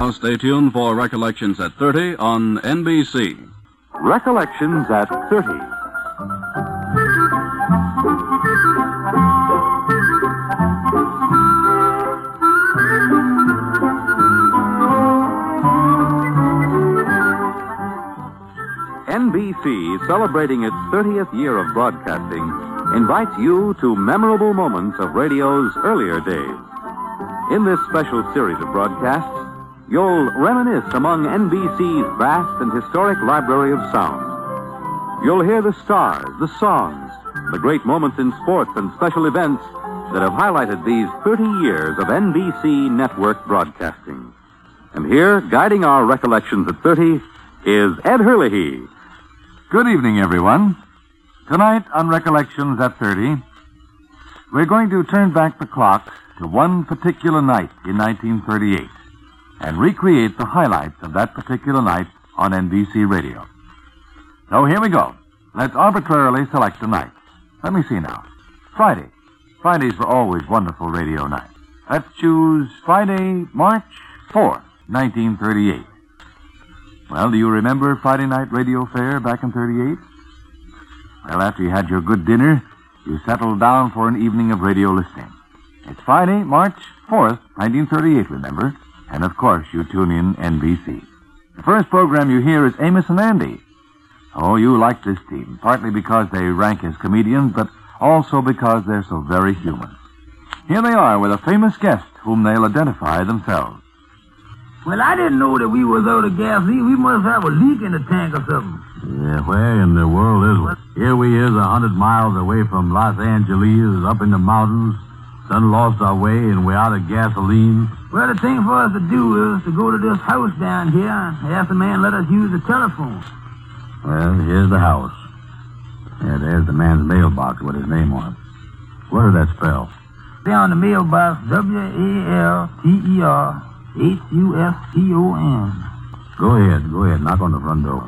Now stay tuned for Recollections at 30 on NBC. Recollections at 30. NBC, celebrating its 30th year of broadcasting, invites you to memorable moments of radio's earlier days. In this special series of broadcasts, you'll reminisce among NBC's vast and historic library of sound. You'll hear the stars, the songs, the great moments in sports and special events that have highlighted these 30 years of NBC network broadcasting. And here, guiding our recollections at 30, is Ed Hurley. Good evening, everyone. Tonight on Recollections at 30, we're going to turn back the clock to one particular night in 1938 and recreate the highlights of that particular night on NBC Radio. So here we go. Let's arbitrarily select a night. Let me see now. Friday. Fridays were always wonderful radio nights. Let's choose Friday, March 4th, 1938. Well, do you remember Friday night radio fare back in 38? Well, after you had your good dinner, you settled down for an evening of radio listening. It's Friday, March 4th, 1938, remember? And of course, you tune in NBC. The first program you hear is Amos and Andy. Oh, you like this team, partly because they rank as comedians, but also because they're so very human. Here they are with a famous guest whom they'll identify themselves. Well, I didn't know that we was out of gasoline. We must have a leak in the tank or something. Yeah, where in the world is we? Here we is a hundred miles away from Los Angeles, up in the mountains. Done lost our way and we're out of gasoline. Well, the thing for us to do is to go to this house down here and ask the man let us use the telephone. Well, here's the house. Yeah, there's the man's mailbox with his name on it. What does that spell? On the mailbox, W-A-L-T-E-R H-U-S-T-O-N. Go ahead, go ahead. Knock on the front door.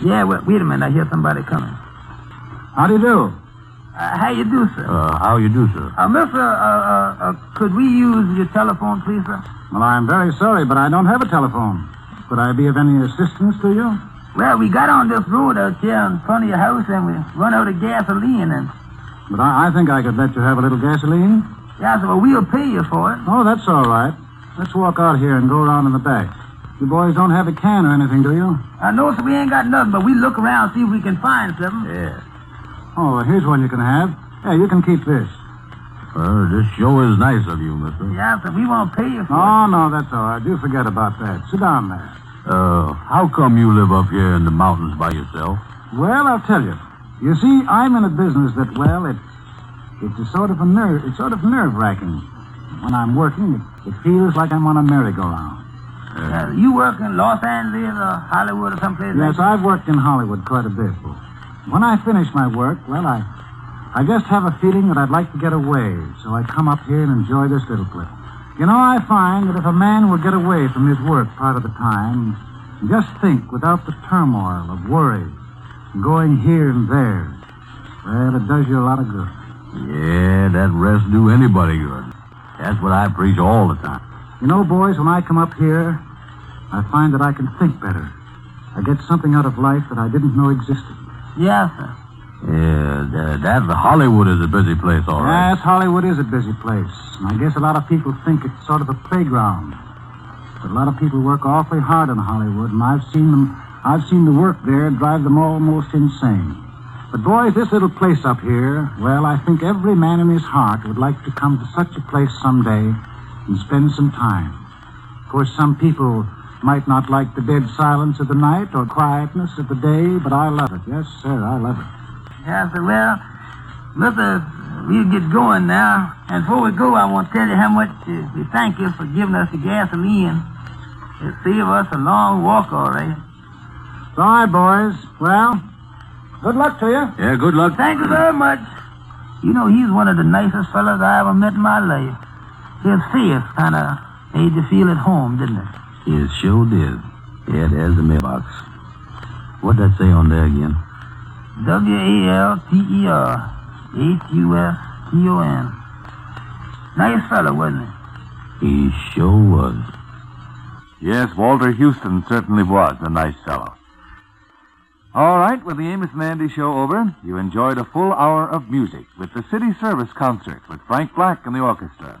Yeah, wait, wait a minute. I hear somebody coming. How do you do? Uh, how you do, sir? Uh, how you do, sir? Uh, mister, uh, uh, uh, could we use your telephone, please, sir? Well, I'm very sorry, but I don't have a telephone. Could I be of any assistance to you? Well, we got on this road out here in front of your house and we run out of gasoline and... But I, I think I could let you have a little gasoline. Yeah, so well, we'll pay you for it. Oh, that's all right. Let's walk out here and go around in the back. You boys don't have a can or anything, do you? I know, sir, we ain't got nothing, but we look around see if we can find something. Yeah. Oh, here's one you can have. Yeah, you can keep this. Well, this show is nice of you, mister. Yeah, but we won't pay you for Oh, no, that's all right. Do forget about that. Sit down there. Uh, how come you live up here in the mountains by yourself? Well, I'll tell you. You see, I'm in a business that, well, it, it's a sort of a nerve, it's sort of nerve-wracking. When I'm working, it, it feels like I'm on a merry-go-round. it. Uh, you work in Los Angeles or Hollywood or someplace Yes, like? I've worked in Hollywood quite a bit. When I finish my work, well, I, I just have a feeling that I'd like to get away, so I come up here and enjoy this little place. You know, I find that if a man will get away from his work part of the time just think without the turmoil of worry going here and there, well, it does you a lot of good. Yeah, that rest do anybody good. That's what I preach all the time. You know, boys, when I come up here, I find that I can think better. I get something out of life that I didn't know existed. Yeah, sir. Yeah, that, that Hollywood is a busy place, all right. Yes, Hollywood is a busy place. And I guess a lot of people think it's sort of a playground. But a lot of people work awfully hard in Hollywood, and I've seen them I've seen the work there drive them almost insane. But boys, this little place up here, well, I think every man in his heart would like to come to such a place someday and spend some time. Of course, some people might not like the dead silence of the night or quietness of the day, but I love it. Yes, sir, I love it. Yeah, sir. Well, mister, we'll get going now. And before we go, I want to tell you how much uh, we thank you for giving us the gasoline. It saved us a long walk, all right. All right, boys. Well, good luck to you. Yeah, good luck. Thank you very much. You know, he's one of the nicest fellows I ever met in my life. His face kind of made you feel at home, didn't it? It sure did. Yeah, there's the mailbox. What'd that say on there again? W-A-L-T-E-R H-U-S-T-O-N. Nice fellow, wasn't he? He sure was. Yes, Walter Huston certainly was a nice fellow. All right, with the Amos and Andy show over, you enjoyed a full hour of music with the City Service Concert with Frank Black and the orchestra.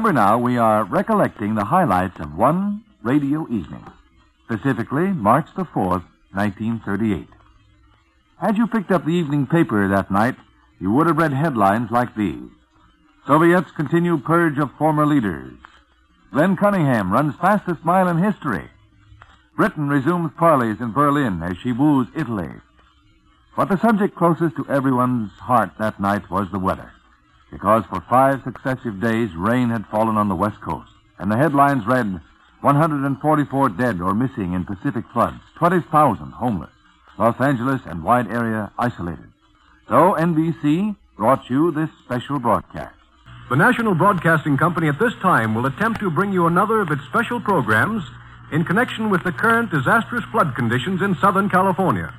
Remember now, we are recollecting the highlights of one radio evening, specifically March the 4th, 1938. Had you picked up the evening paper that night, you would have read headlines like these. Soviets continue purge of former leaders. Glenn Cunningham runs fastest mile in history. Britain resumes parleys in Berlin as she woos Italy. But the subject closest to everyone's heart that night was the weather because for five successive days rain had fallen on the west coast, and the headlines read 144 dead or missing in Pacific floods, 20,000 homeless, Los Angeles and wide area isolated. So NBC brought you this special broadcast. The National Broadcasting Company at this time will attempt to bring you another of its special programs in connection with the current disastrous flood conditions in Southern California.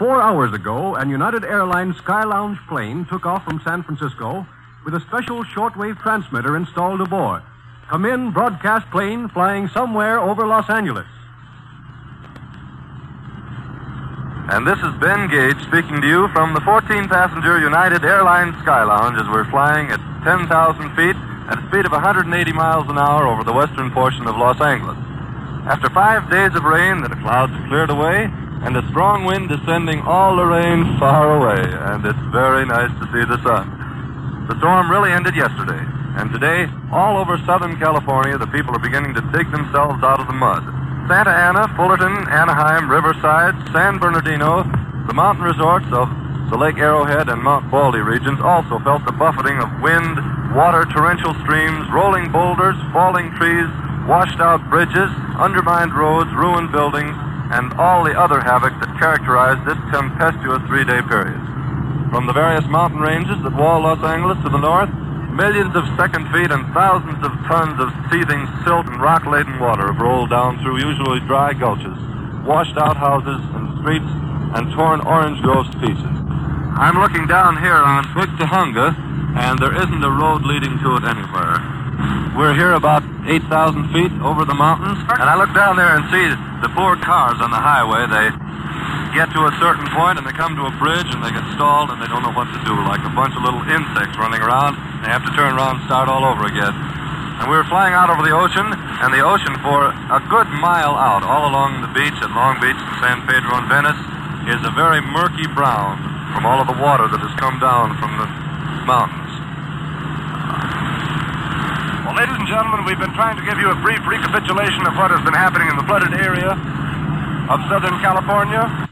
Four hours ago, an United Airlines Sky Lounge plane took off from San Francisco with a special shortwave transmitter installed aboard. Come in, broadcast plane flying somewhere over Los Angeles. And this is Ben Gage speaking to you from the 14 passenger United Airlines Sky Lounge as we're flying at 10,000 feet at a speed of 180 miles an hour over the western portion of Los Angeles. After five days of rain, the clouds cleared away, and a strong wind is sending all the rain far away, and it's very nice to see the sun. The storm really ended yesterday, and today, all over Southern California, the people are beginning to dig themselves out of the mud. Santa Ana, Fullerton, Anaheim, Riverside, San Bernardino, the mountain resorts of the Lake Arrowhead and Mount Baldy regions also felt the buffeting of wind, water, torrential streams, rolling boulders, falling trees, washed out bridges, undermined roads, ruined buildings, and all the other havoc that characterized this tempestuous three day period. From the various mountain ranges that wall Los Angeles to the north, millions of second feet and thousands of tons of seething silt and rock laden water have rolled down through usually dry gulches, washed out houses and streets, and torn orange groves to pieces. I'm looking down here on Big Tujunga, and there isn't a road leading to it anywhere. We're here about 8,000 feet over the mountains, and I look down there and see the poor cars on the highway. They get to a certain point and they come to a bridge and they get stalled and they don't know what to do, like a bunch of little insects running around. They have to turn around and start all over again. And we were flying out over the ocean, and the ocean for a good mile out, all along the beach at Long Beach and San Pedro and Venice, is a very murky brown from all of the water that has come down from the mountains. Well, ladies and gentlemen, we've been trying to give you a brief recapitulation of what has been happening in the flooded area of Southern California.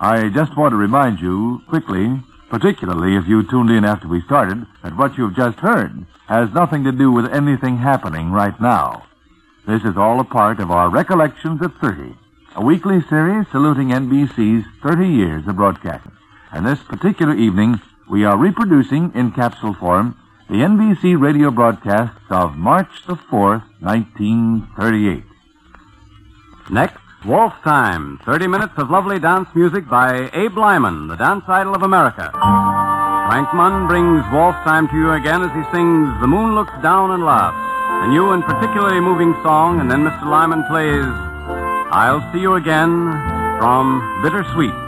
I just want to remind you quickly, particularly if you tuned in after we started, that what you've just heard has nothing to do with anything happening right now. This is all a part of our Recollections at 30, a weekly series saluting NBC's 30 years of broadcasting. And this particular evening, we are reproducing in capsule form the NBC radio broadcasts of March the 4th, 1938. Next, Waltz Time. 30 minutes of lovely dance music by Abe Lyman, the dance idol of America. Frank Munn brings Waltz Time to you again as he sings The Moon Looks Down and Laughs, a new and particularly moving song, and then Mr. Lyman plays I'll See You Again from Bittersweet.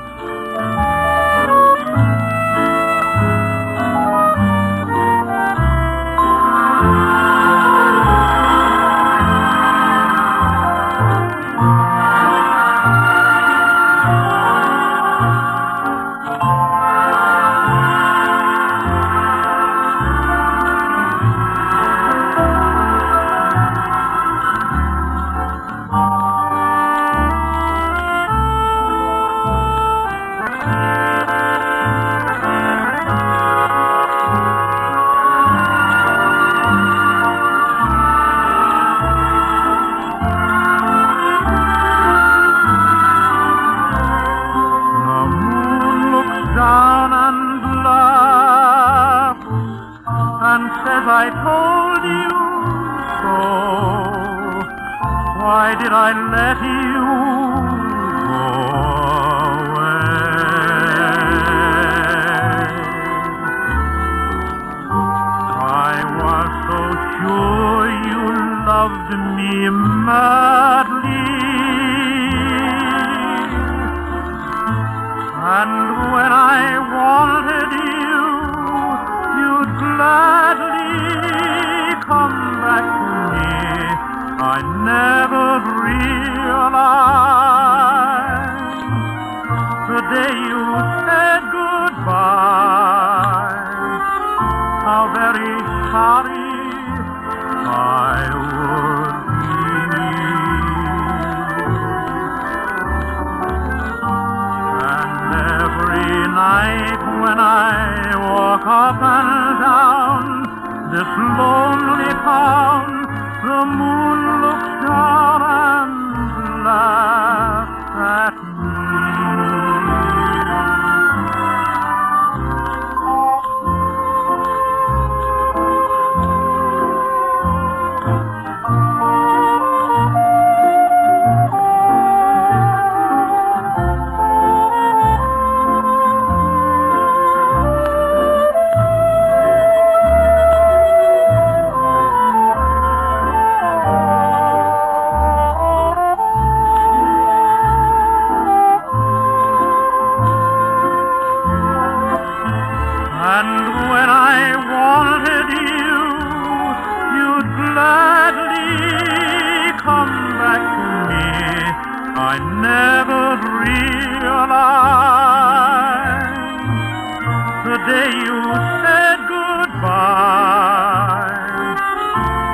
said goodbye.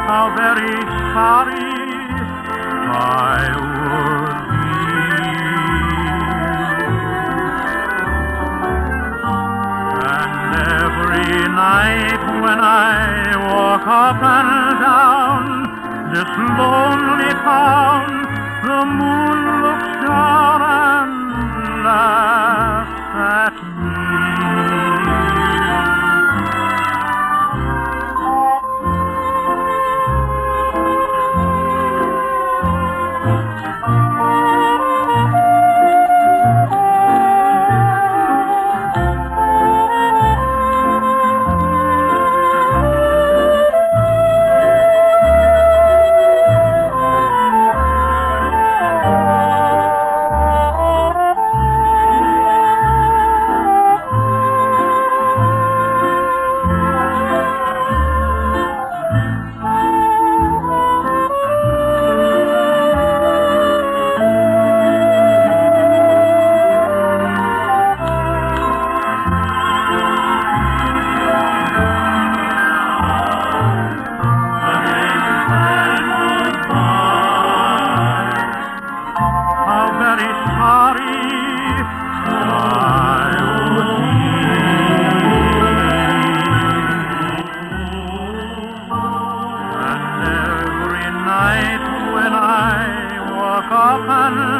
How very sorry I would be. And every night when I walk up and down this lonely town, the moon looks down and laughs. open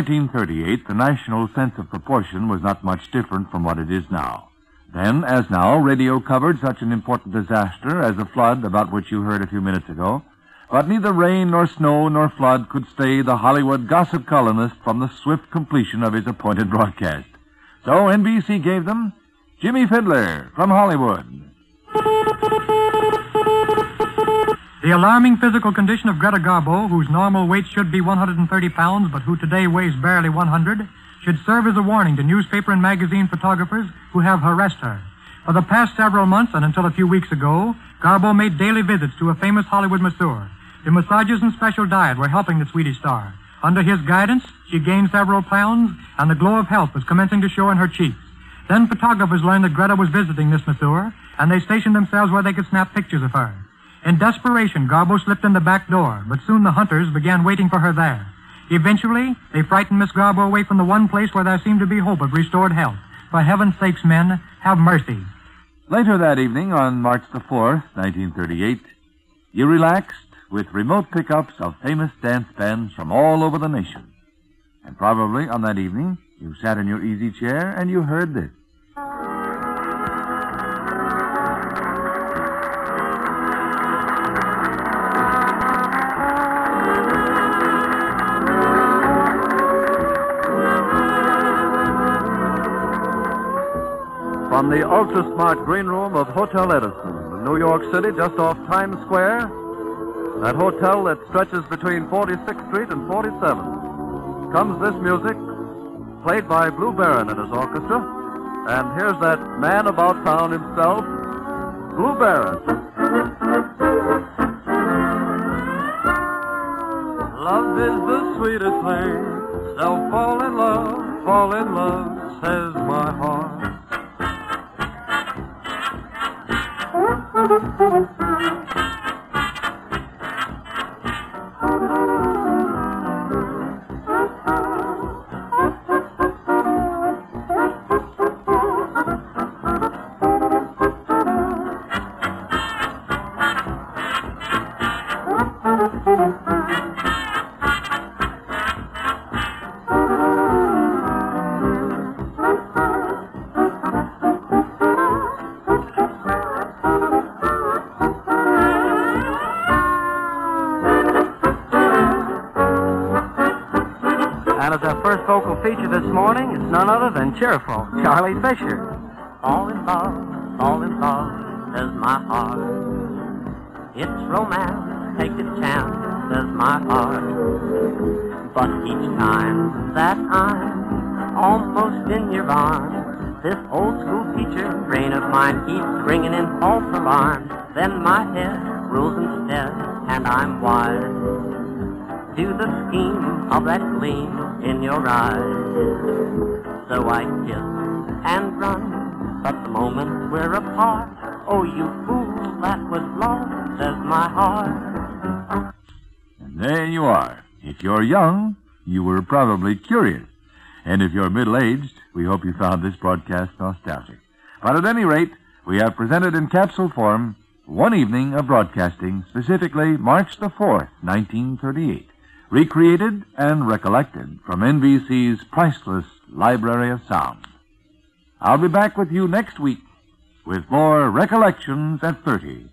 1938, the national sense of proportion was not much different from what it is now. Then, as now, radio covered such an important disaster as the flood about which you heard a few minutes ago. But neither rain nor snow nor flood could stay the Hollywood gossip columnist from the swift completion of his appointed broadcast. So NBC gave them Jimmie Fidler from Hollywood. The alarming physical condition of Greta Garbo, whose normal weight should be 130 pounds, but who today weighs barely 100, should serve as a warning to newspaper and magazine photographers who have harassed her. For the past several months and until a few weeks ago, Garbo made daily visits to a famous Hollywood masseur. The massages and special diet were helping the Swedish star. Under his guidance, she gained several pounds, and the glow of health was commencing to show in her cheeks. Then photographers learned that Greta was visiting this masseur, and they stationed themselves where they could snap pictures of her. In desperation, Garbo slipped in the back door, but soon the hunters began waiting for her there. Eventually, they frightened Miss Garbo away from the one place where there seemed to be hope of restored health. For heaven's sakes, men, have mercy. Later that evening, on March the 4th, 1938, you relaxed with remote pickups of famous dance bands from all over the nation. And probably on that evening, you sat in your easy chair and you heard this. From the ultra smart green room of Hotel Edison in New York City, just off Times Square, that hotel that stretches between 46th Street and 47th, comes this music, played by Blue Barron and his orchestra. And here's that man about town himself, Blue Barron. Love is the sweetest thing, so fall in love, fall in love, says my heart. Thank you. Feature this morning, is none other than cheerful Charlie Fisher. All in love, all in love, says my heart. It's romance, take a chance, says my heart. But each time that I'm almost in your arms, this old school teacher brain of mine keeps ringing in false alarms. Then my head rules instead, and I'm wise to the scheme of that gleam in your eyes. So I kiss and run, but the moment we're apart, oh, you fool, that was love, says my heart. And there you are. If you're young, you were probably curious. And if you're middle aged, we hope you found this broadcast nostalgic. But at any rate, we have presented in capsule form one evening of broadcasting, specifically March the 4th, 1938, recreated and recollected from NBC's priceless Library of Sound. I'll be back with you next week with more Recollections at 30.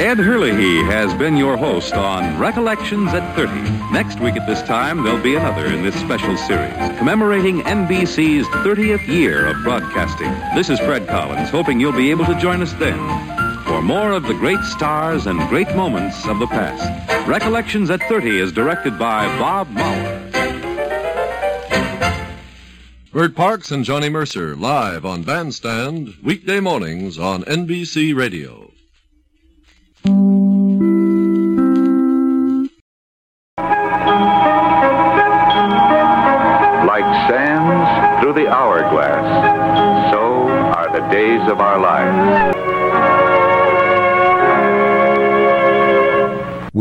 Ed Hurley has been your host on Recollections at 30. Next week at this time, there'll be another in this special series commemorating NBC's 30th year of broadcasting. This is Fred Collins, hoping you'll be able to join us then for more of the great stars and great moments of the past. Recollections at 30 is directed by Bob Mauer. Bert Parks and Johnny Mercer live on Bandstand weekday mornings on NBC Radio.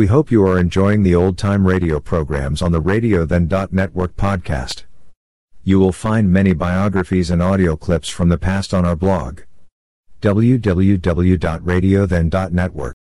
Hope you are enjoying the old time radio programs on the Radio Then Network podcast. You will find many biographies and audio clips from the past on our blog. www.radiothen.network.